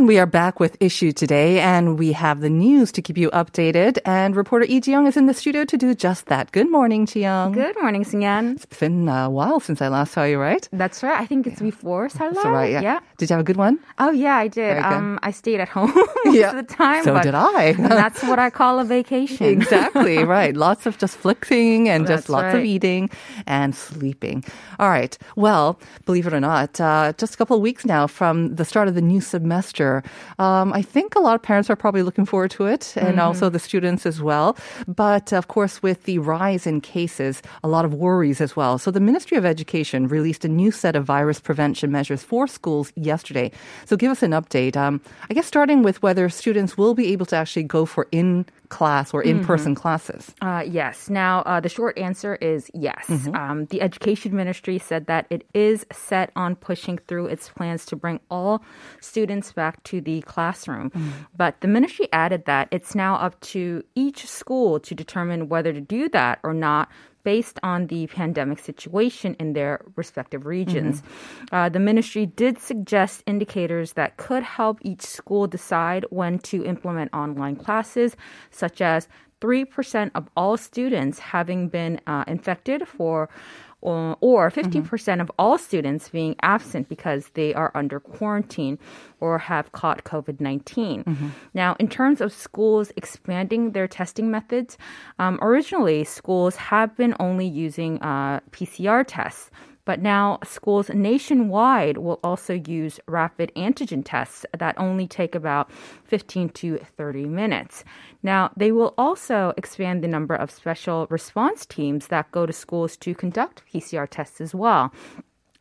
And we are back with issue today, and we have the news to keep you updated. And reporter Lee Jiyoung is in the studio to do just that. Good morning, Jiyoung. Good morning, Sungyan. It's been a while since I last saw you, right? That's right. I think it's before Seollal. That's right. Yeah. Did you have a good one? Oh yeah, I did. Um, I stayed at home most Yeah. of the time. So did I. that's what I call a vacation. exactly right. Lots of just flicking and just That's lots of eating and sleeping. All right. Well, believe it or not, uh, just a couple of weeks now from the start of the new semester. Um, I think a lot of parents are probably looking forward to it, and Mm-hmm. also the students as well. But of course, with the rise in cases, a lot of worries as well. So the Ministry of Education released a new set of virus prevention measures for schools yesterday. So give us an update. Um, I guess starting with whether students will be able to actually go for in class or in person classes. Uh, yes. Now, uh, the short answer is yes. Mm-hmm. Um, the Education Ministry said that it is set on pushing through its plans to bring all students back to the classroom. Mm. But the ministry added that it's now up to each school to determine whether to do that or not. Based on the pandemic situation in their respective regions. Uh, the ministry did suggest indicators that could help each school decide when to implement online classes, such as 3% of all students having been uh, infected for or, or 50% of all students being absent because they are under quarantine or have caught COVID 19. Now, in terms of schools expanding their testing methods, um, originally schools have been only using uh, PCR tests. But now schools nationwide will also use rapid antigen tests that only take about 15 to 30 minutes. Now, they will also expand the number of special response teams that go to schools to conduct PCR tests as well.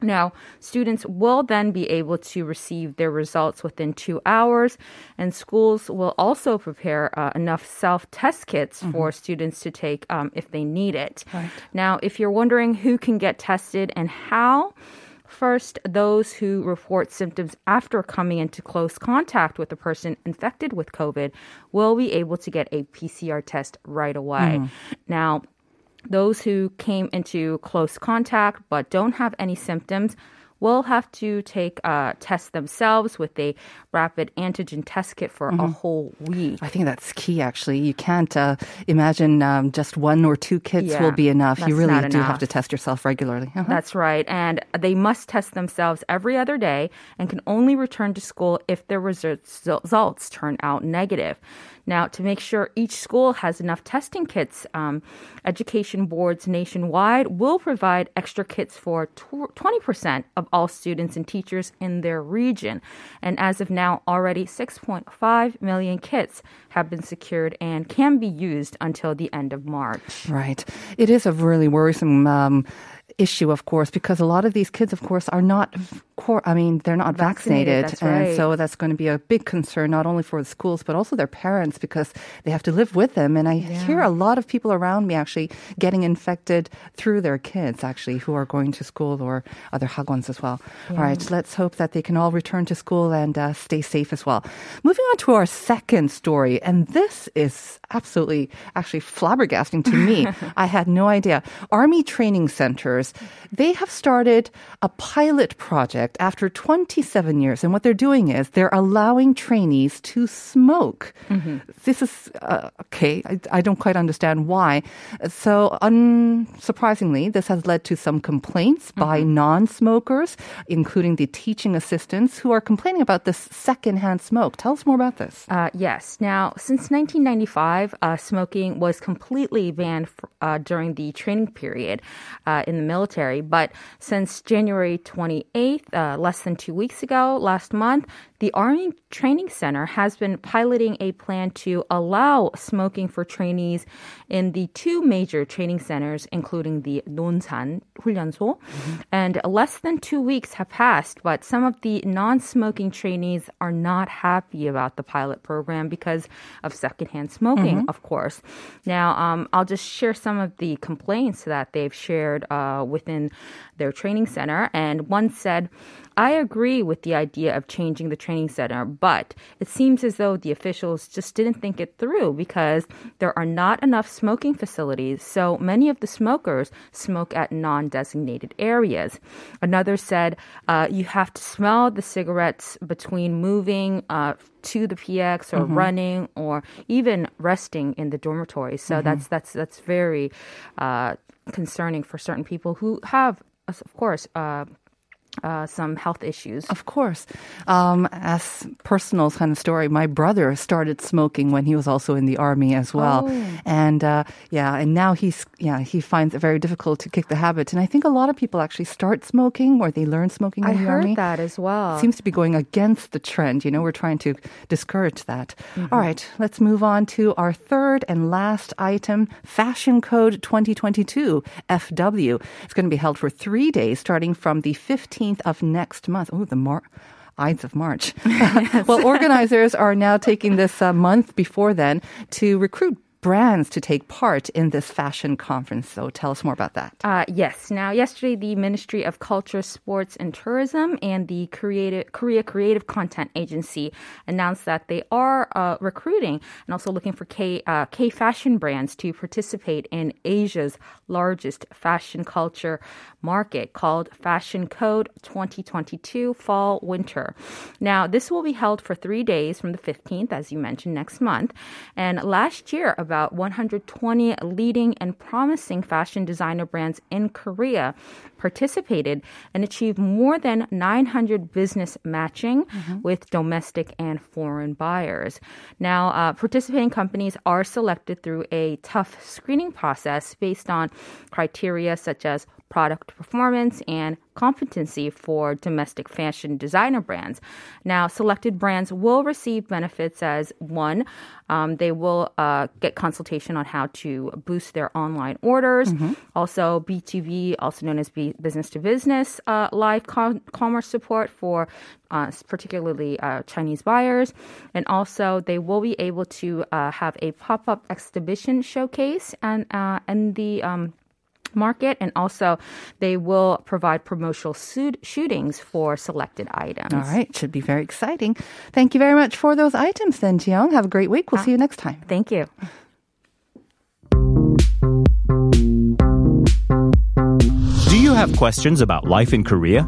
Now, students will then be able to receive their results within two hours, and schools will also prepare uh, enough self test kits for students to take um, if they need it. Now, if you're wondering who can get tested and how, First, those who report symptoms after coming into close contact with a person infected with COVID will be able to get a PCR test right away. Now, those who came into close contact but don't have any symptoms will have to take a test themselves with a rapid antigen test kit for a whole week. I think that's key, actually. You can't uh, imagine um, just one or two kits Yeah, will be enough. You really do have to test yourself regularly. Uh-huh. That's right. And they must test themselves every other day and can only return to school if their results turn out negative. Now, to make sure each school has enough testing kits, um, education boards nationwide will provide extra kits for tw- 20% of all students and teachers in their region. And as of now, already 6.5 million kits have been secured and can be used until the end of March. Right. It is a really worrisome um, issue, of course, because a lot of these kids, of course, are not, quar- I mean, they're not vaccinated. Vaccinated, And right. so that's going to be a big concern, not only for the schools, but also their parents, because they have to live with them. And I hear a lot of people around me actually getting infected through their kids, actually, who are going to school or other hagwons as well. All right. Let's hope that they can all return to school and uh, stay safe as well. Moving on to our second story. And this is absolutely actually flabbergasting to me. I had no idea. Army training centers, they have started a pilot project after 27 years. And what they're doing is they're allowing trainees to smoke. This is, uh, okay, I, I don't quite understand why. So, unsurprisingly, this has led to some complaints by non smokers, including the teaching assistants who are complaining about this secondhand smoke. Tell us more about this. Uh, yes. Now, since 1995, uh, smoking was completely banned f- uh, during the training period uh, in the military. But since January 28th, uh, less than two weeks ago, last month, the Army Training Center has been piloting a plan to allow smoking for trainees in the two major training centers, including the Nonsan 훈련소. Mm-hmm. And less than two weeks have passed, but some of the non-smoking trainees are not happy about the pilot program because of secondhand smoking, mm-hmm. of course. Now, um, I'll just share some of the complaints that they've shared uh, within their training center. And one said, I agree with the idea of changing the training center, but it seems as though the officials just didn't think it through because there are not enough smoking facilities, so many of the smokers smoke at non designated areas. Another said uh, you have to smell the cigarettes between moving. Uh, to the PX or mm-hmm. running or even resting in the dormitory. So mm-hmm. that's that's that's very uh, concerning for certain people who have, of course, uh, uh, some health issues. Of course. Um, as personal kind of story, my brother started smoking when he was also in the army as well, oh. and uh, yeah, and now he's yeah he finds it very difficult to kick the habit. And I think a lot of people actually start smoking or they learn smoking in I the heard army. that as well. It seems to be going against the trend. You know, we're trying to discourage that. Mm-hmm. All right, let's move on to our third and last item: Fashion Code 2022 (FW). It's going to be held for three days, starting from the 15th 15th of next month. Oh, the Mar- Ides of March. well, organizers are now taking this uh, month before then to recruit brands to take part in this fashion conference. So tell us more about that. Uh, yes. Now, yesterday, the Ministry of Culture, Sports, and Tourism and the Creative, Korea Creative Content Agency announced that they are uh, recruiting and also looking for K, uh, K fashion brands to participate in Asia's largest fashion culture market called Fashion Code 2022 Fall Winter. Now, this will be held for three days from the 15th, as you mentioned, next month. And last year, about 120 leading and promising fashion designer brands in Korea participated and achieved more than 900 business matching mm-hmm. with domestic and foreign buyers. Now, uh, participating companies are selected through a tough screening process based on criteria such as product performance and competency for domestic fashion designer brands. Now, selected brands will receive benefits as one, um, they will uh, get consultation on how to boost their online orders. Mm-hmm. Also, B2B, also known as B- business to business, uh, live com- commerce support for uh, particularly uh, Chinese buyers. And also, they will be able to uh, have a pop up exhibition showcase and, uh, and the um, market and also they will provide promotional shootings for selected items. All right, should be very exciting. Thank you very much for those items then, Jiyoung. Have a great week. We'll uh, see you next time. Thank you. Do you have questions about life in Korea?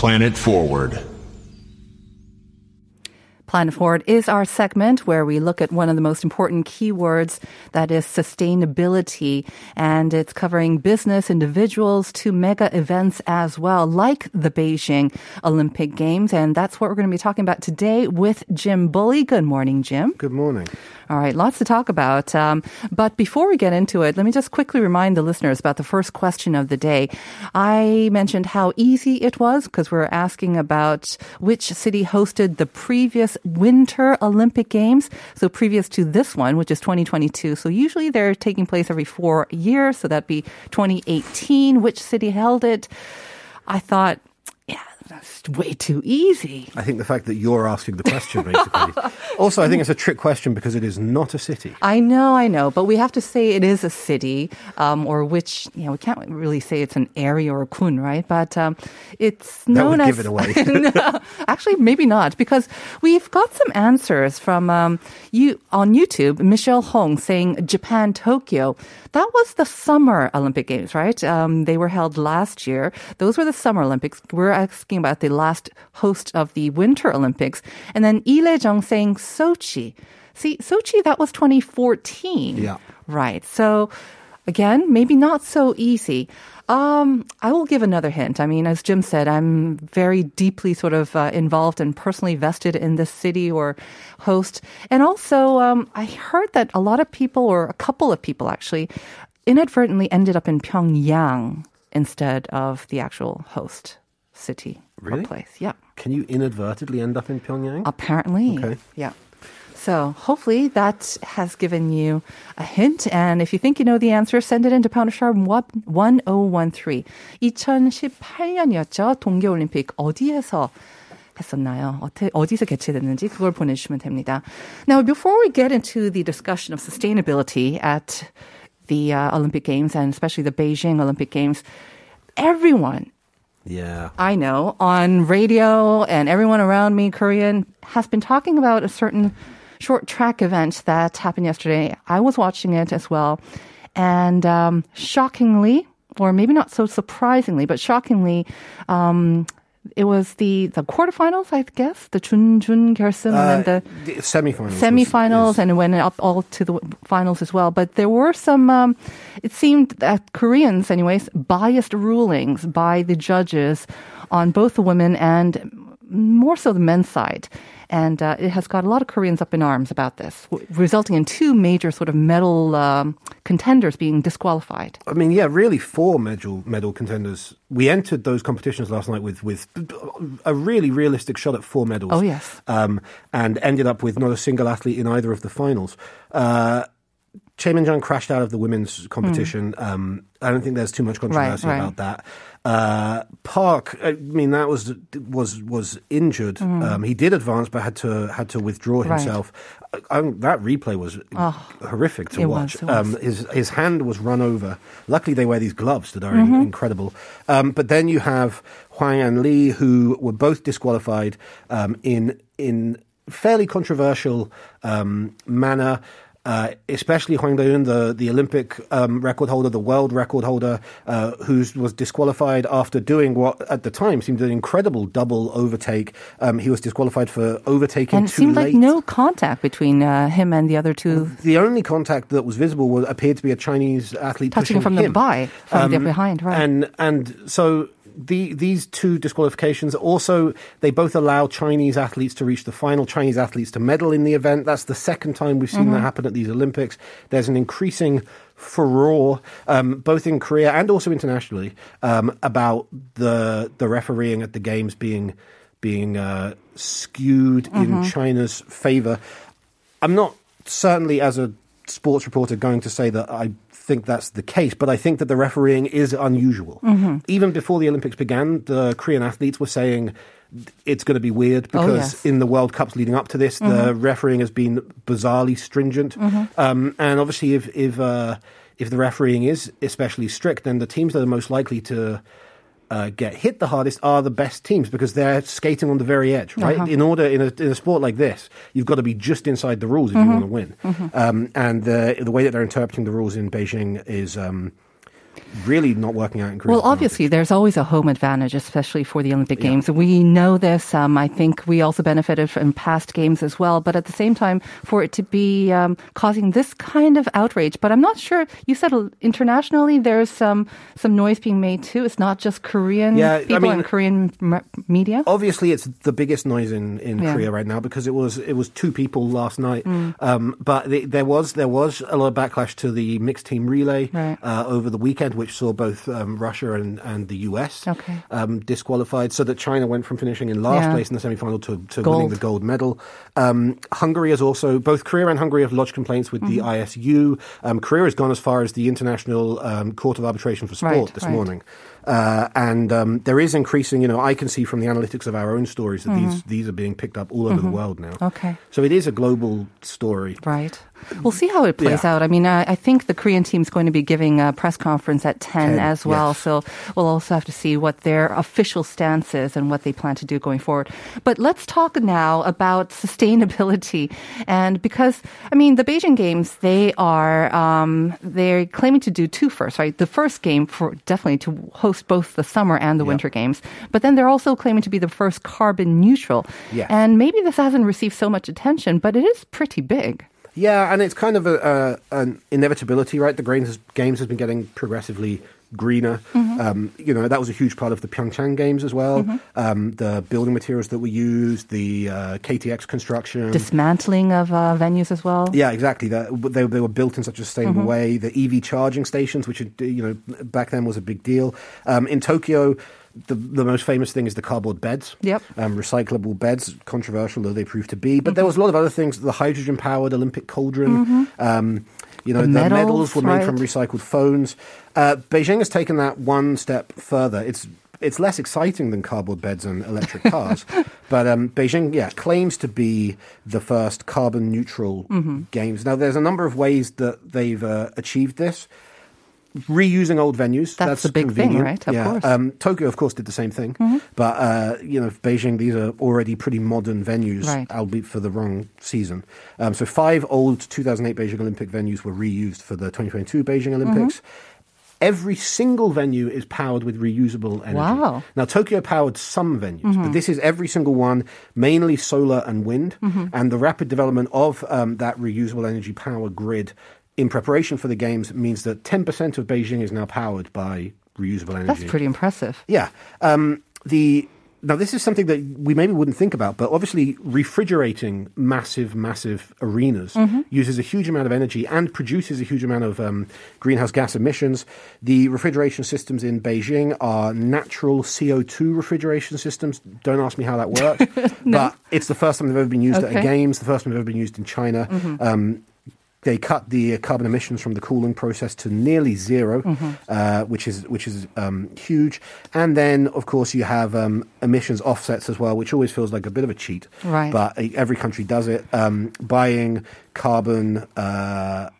Planet Forward. Planet Forward is our segment where we look at one of the most important keywords that is sustainability. And it's covering business, individuals to mega events as well, like the Beijing Olympic Games. And that's what we're going to be talking about today with Jim Bulley. Good morning, Jim. Good morning. All right, lots to talk about. Um, but before we get into it, let me just quickly remind the listeners about the first question of the day. I mentioned how easy it was because we are asking about which city hosted the previous Winter Olympic Games. So previous to this one, which is 2022. So usually they're taking place every four years. So that'd be 2018. Which city held it? I thought, that's way too easy. I think the fact that you're asking the question, basically. also, I think it's a trick question because it is not a city. I know, I know, but we have to say it is a city, um, or which you know we can't really say it's an area or a kun, right? But um, it's That known would as give it away. no, actually, maybe not, because we've got some answers from um, you on YouTube. Michelle Hong saying Japan, Tokyo. That was the Summer Olympic Games, right? Um, they were held last year. Those were the Summer Olympics. We're asking about the last host of the Winter Olympics, and then Ile Jung saying Sochi. See, Sochi, that was 2014. Yeah. Right. So again, maybe not so easy. Um, I will give another hint. I mean, as Jim said, I'm very deeply sort of uh, involved and personally vested in this city or host. And also, um, I heard that a lot of people, or a couple of people actually, inadvertently ended up in Pyongyang instead of the actual host city Really? or place. Yeah. Can you inadvertently end up in Pyongyang? Apparently. Okay. Yeah. So hopefully that has given you a hint. And if you think you know the answer, send it into Poundsharp 1013. 2018년이었죠. 동계올림픽 어디에서 했었나요? 어디, 어디서 개최됐는지 그걸 보내주시면 됩니다. Now, before we get into the discussion of sustainability at the uh, Olympic Games and especially the Beijing Olympic Games, everyone yeah. I know on radio and everyone around me, Korean, has been talking about a certain short track event that happened yesterday. I was watching it as well. And um, shockingly, or maybe not so surprisingly, but shockingly, um, it was the, the quarterfinals, I guess, the Chun Chun Gersim and then the the semifinals. semifinals is- and it went up all to the finals as well. But there were some, um, it seemed that Koreans, anyways, biased rulings by the judges on both the women and more so the men's side. And uh, it has got a lot of Koreans up in arms about this, w- resulting in two major sort of medal um, contenders being disqualified. I mean, yeah, really four medal medal contenders. We entered those competitions last night with with a really realistic shot at four medals. Oh, yes. um, and ended up with not a single athlete in either of the finals. Uh, Choi Min-jeong crashed out of the women's competition. Um, I don't think there's too much controversy Hmm. right. about that. Uh, Park, I mean, that was was was injured. Um, he did advance, but had to had to withdraw Hmm. Right. himself. I, I, that replay was horrific to watch. was, was. Um, his his hand was run over. Luckily, they wear these gloves that are Mm-hmm. incredible. Um, but then you have Hwang and Lee, who were both disqualified um, in in fairly controversial um, manner. Uh, especially Hwang Dae-heon, the the Olympic um, record holder, the world record holder, uh, who was disqualified after doing what at the time seemed an incredible double overtake. Um, he was disqualified for overtaking And it seemed late. like no contact between uh, him and the other two The only contact that was visible was, appeared to be a Chinese athlete touching pushing from the by, from Um, behind, right? And and so the these two disqualifications also they both allow Chinese athletes to reach the final, Chinese athletes to medal in the event. That's the second time we've seen Mm-hmm. that happen at these Olympics. There's an increasing furore, um, both in Korea and also internationally, um, about the the refereeing at the games being being uh, skewed in Mm-hmm. China's favor. I'm not certainly as a sports reporter going to say that I think that's the case, but I think that the refereeing is unusual. Mm-hmm. Even before the Olympics began, the Korean athletes were saying it's going to be weird Oh, because yes. in the World Cups leading up to this, the refereeing has been bizarrely stringent. Um, and obviously, if if uh, if the refereeing is especially strict, then the teams that are most likely to uh, get hit the hardest are the best teams because they're skating on the very edge, right? In order in a, in a sport like this, you've got to be just inside the rules if you want to win. Um, and the the way that they're interpreting the rules in Beijing is um, really not working out in Korea. Well, obviously, there's always a home advantage, especially for the Olympic Games. We know this. Um, I think we also benefited from past games as well. But at the same time, for it to be um, causing this kind of outrage, but I'm not sure. You said internationally there's some some noise being made too. It's not just Korean Yeah, I people mean- and Korean m- media. obviously it's the biggest noise in, in Yeah. Korea right now because it was it was two people last night. Mm. Um, but the, there was there was a lot of backlash to the mixed team relay Right. uh, over the weekend. Weekend, which saw both um, Russia and, and the US Okay. um, disqualified, so that China went from finishing in last Yeah. place in the semi-final to, to Gold. winning the gold medal. Um, Hungary has also, both Korea and Hungary have lodged complaints with the Mm-hmm. ISU. Um, Korea has gone as far as the International um, Court of Arbitration for Sport Right, this right. morning. Uh, and um, there is increasing, you know, I can see from the analytics of our own stories that these, these are being picked up all over the world now. Mm-hmm. Okay. So it is a global story. Right. We'll see how it plays Yeah. out. I mean, I, I think the Korean team is going to be giving a press conference at 10, 10, as well. yes. So we'll also have to see what their official stance is and what they plan to do going forward. But let's talk now about sustainability. And because, I mean, the Beijing Games, they are, um, they're claiming to do two first, right? The first game for definitely to host both the summer and the winter games. But then they're also claiming to be the first carbon neutral. Yes. And maybe this hasn't received so much attention, but it is pretty big. Yeah, and it's kind of a, an inevitability, right? The grains games has been getting progressively greener. Mm-hmm. Um, you know, that was a huge part of the Pyeongchang games as well. Um, the building materials that were used, the uh, KTX construction. dismantling of uh, venues as well. yeah, exactly. They, they were built in such a sustainable Mm-hmm. way. The EV charging stations, which you know back then was a big deal. Um, in Tokyo, the the most famous thing is the cardboard beds. Yep. Um, recyclable beds, controversial though they proved to be. But there was a lot of other things. The hydrogen powered Olympic cauldron. Um, you know, Mm-hmm. The the, medals, medals were made from recycled phones. Uh, Beijing has taken that one step further. It's it's less exciting than cardboard beds and electric cars, but um, Beijing, yeah, claims to be the first carbon neutral Mm-hmm. games. Now, there's a number of ways that they've uh, achieved this. Reusing old venues. That's a big thing, right? Of yeah. course. Mm-hmm. Um, Tokyo, of course, did the same thing. But, uh, you know, Beijing, these are already pretty modern venues, Right. albeit for the wrong season. Um, so five old 2008 Beijing Olympic venues were reused for the 2022 Beijing Olympics. Mm-hmm. Every single venue is powered with reusable energy. Wow. Now, Tokyo powered some venues, but this is every single one, mainly solar and wind. And the rapid development of um, that reusable energy power grid in preparation for the games means that 10% of Beijing is now powered by reusable energy. That's pretty impressive. Yeah. Um, the now this is something that we maybe wouldn't think about, but obviously refrigerating massive, massive arenas uses a huge amount of energy and produces a huge amount of um, greenhouse gas emissions. The refrigeration systems in Beijing are natural CO2 refrigeration systems. Don't ask me how that works, but it's the first time they've ever been used at Okay. a games. The first time they've ever been used in China. Um, they cut the carbon emissions from the cooling process to nearly 0 Mm-hmm. uh, which is which is um, huge. And then, of course, you have um, emissions offsets as well, which always feels like a bit of a cheat. Right. But uh, every country does it. Um, buying carbon. Uh,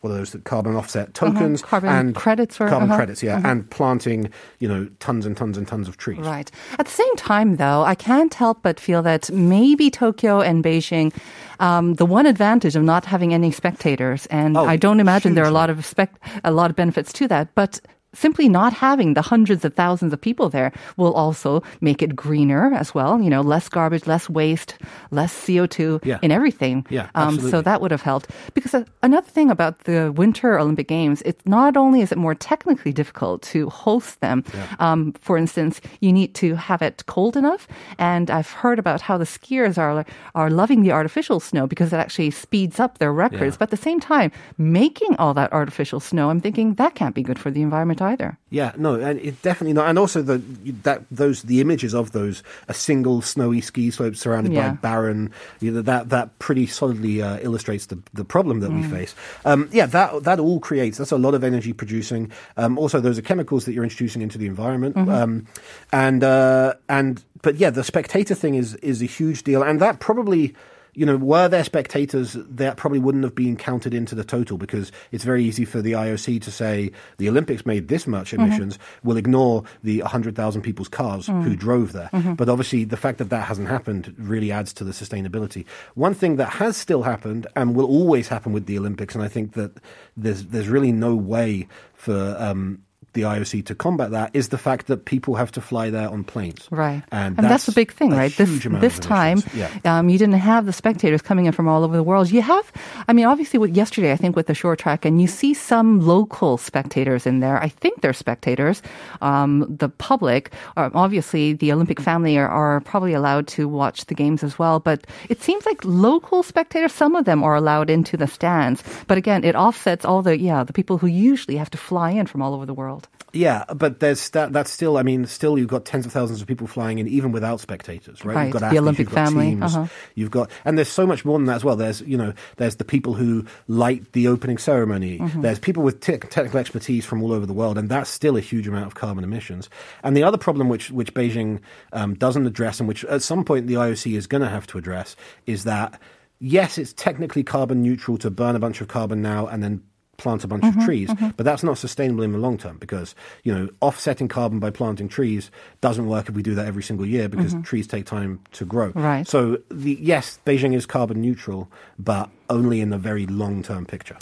what are those carbon offset tokens Uh-huh. Carbon and credits or- carbon uh-huh. credits, yeah, and planting, you know, tons and tons and tons of trees. Right. At the same time, though, I can't help but feel that maybe Tokyo and Beijing, um, the one advantage of not having any spectators, and Oh, I don't imagine there are a lot of spec- a lot of benefits to that, but simply not having the hundreds of thousands of people there will also make it greener as well. You know, less garbage, less waste, less CO2 Yeah. in everything. Yeah, um, so that would have helped. Because uh, another thing about the Winter Olympic Games, it's not only is it more technically difficult to host them. Um, for instance, you need to have it cold enough, and I've heard about how the skiers are are loving the artificial snow because it actually speeds up their records. Yeah. But at the same time, making all that artificial snow, I'm thinking that can't be good for the environment either. Yeah, no, and it definitely not. And also the that those the images of those a single snowy ski slope surrounded Yeah. by barren, you know, that that pretty solidly uh, illustrates the the problem that we Mm. face. Um, yeah, that that all creates that's a lot of energy producing. Um, also, those are chemicals that you're introducing into the environment. Mm-hmm. Um, and uh, and but yeah, the spectator thing is is a huge deal, and that probably you know, were there spectators, that probably wouldn't have been counted into the total because it's very easy for the IOC to say the Olympics made this much mm-hmm. emissions. We'll ignore the 100,000 people's cars mm. who drove there. Mm-hmm. But obviously, the fact that that hasn't happened really adds to the sustainability. One thing that has still happened and will always happen with the Olympics, and I think that there's there's really no way for um, the IOC to combat that is the fact that people have to fly there on planes. Right. And, And that's, the big thing, a right? This this time. Yeah. um, you didn't have the spectators coming in from all over the world. You have, I mean, obviously, with yesterday, I think with the short track, and you see some local spectators in there. I think they're spectators. Um, the public, uh, obviously, the Olympic family are, are probably allowed to watch the games as well. But it seems like local spectators, some of them are allowed into the stands. But again, it offsets all the yeah the people who usually have to fly in from all over the world. Yeah, but there's that. That's still. I mean, still you've got tens of thousands of people flying in, even without spectators, right? Right, You've got the athletes, Olympic you've got family, teams, uh-huh. You've got, and there's so much more than that as well. There's, you know, there's the people who light the opening ceremony. Mm-hmm. There's people with te- technical expertise from all over the world, and that's still a huge amount of carbon emissions. And the other problem, which which Beijing um, doesn't address, and which at some point the IOC is going to have to address, is that yes, it's technically carbon neutral to burn a bunch of carbon now and then plant a bunch Mm-hmm, of trees, but that's not sustainable in the long term because you know offsetting carbon by planting trees doesn't work if we do that every single year because trees take time to grow. Mm-hmm. Right. So the yes, Beijing is carbon neutral, but only in the very long term picture.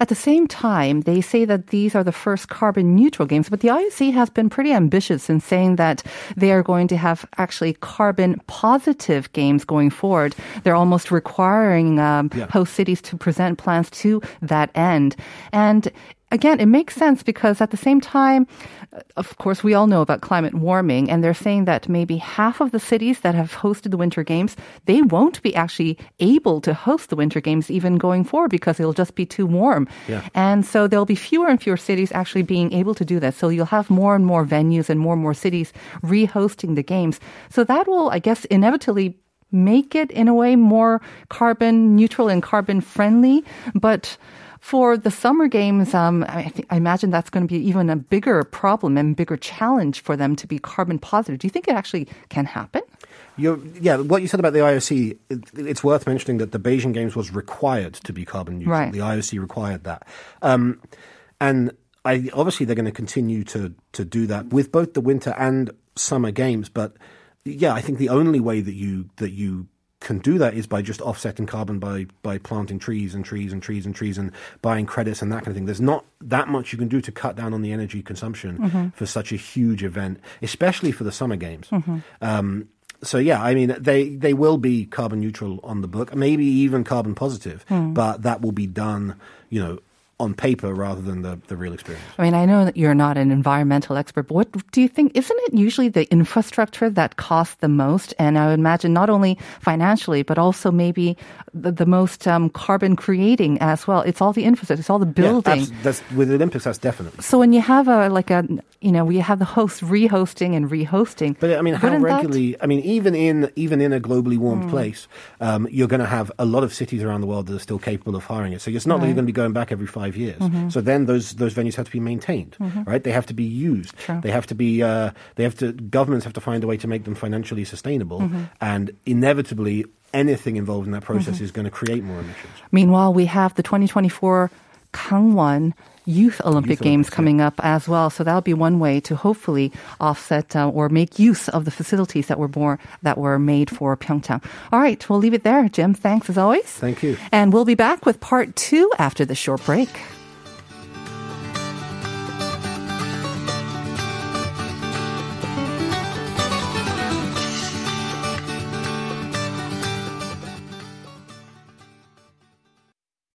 At the same time, they say that these are the first carbon neutral games, but the IOC has been pretty ambitious in saying that they are going to have actually carbon positive games going forward. They're almost requiring um, Yeah. host cities to present plans to that end. And again, it makes sense because at the same time, uh, of course, we all know about climate warming, and they're saying that maybe half of the cities that have hosted the Winter Games, they won't be actually able to host the Winter Games even going forward because it'll just be too warm. Yeah. And so there'll be fewer and fewer cities actually being able to do that. So you'll have more and more venues and more and more cities re-hosting the games. So that will, I guess, inevitably make it in a way more carbon neutral and carbon friendly. But for the summer games, um, I, think, I imagine that's going to be even a bigger problem and bigger challenge for them to be carbon positive. Do you think it actually can happen? You're, yeah, what you said about the IOC, it, it's worth mentioning that the Beijing Games was required to be carbon neutral. Right. The IOC required that. Um, and I, obviously, they're going to continue to, to do that with both the winter and summer games. But yeah, I think the only way that you, that you can do that is by just offsetting carbon by, by planting trees and trees and trees and trees and buying credits and that kind of thing. There's not that much you can do to cut down on the energy consumption mm-hmm. for such a huge event, especially for the summer games. Mm-hmm. Um, so yeah, I mean they they will be carbon neutral on the book, maybe even carbon positive, hmm. but that will be done, you know, on paper rather than the, the real experience. I mean, I know that you're not an environmental expert, but what do you think? Isn't it usually the infrastructure that costs the most? And I would imagine not only financially, but also maybe the, the most um, carbon creating as well. It's all the infrastructure, it's all the building. Yeah, that's, with the Olympics, that's definitely. so when you have a like a you know we have the host rehosting and rehosting. But I mean, how wouldn't that- regularly? I mean, even in even in a globally warmed place, um, you're going to have a lot of cities around the world that are still capable of hiring it. So it's not that you're going to be going back every five years. Mm-hmm. So then those those venues have to be maintained, mm-hmm. right? They have to be used. They have to be. Uh, they have to. Governments have to find a way to make them financially sustainable, mm-hmm. and inevitably. Anything involved in that process is going to create more emissions. Meanwhile, we have the 2024 Gangwon Youth Olympic Youth Games Olympics, yeah. coming up as well. So that'll be one way to hopefully offset uh, or make use of the facilities that were more that were made for Pyeongchang. All right, we'll leave it there. Jim, thanks as always. Thank you. And we'll be back with part two after the short break.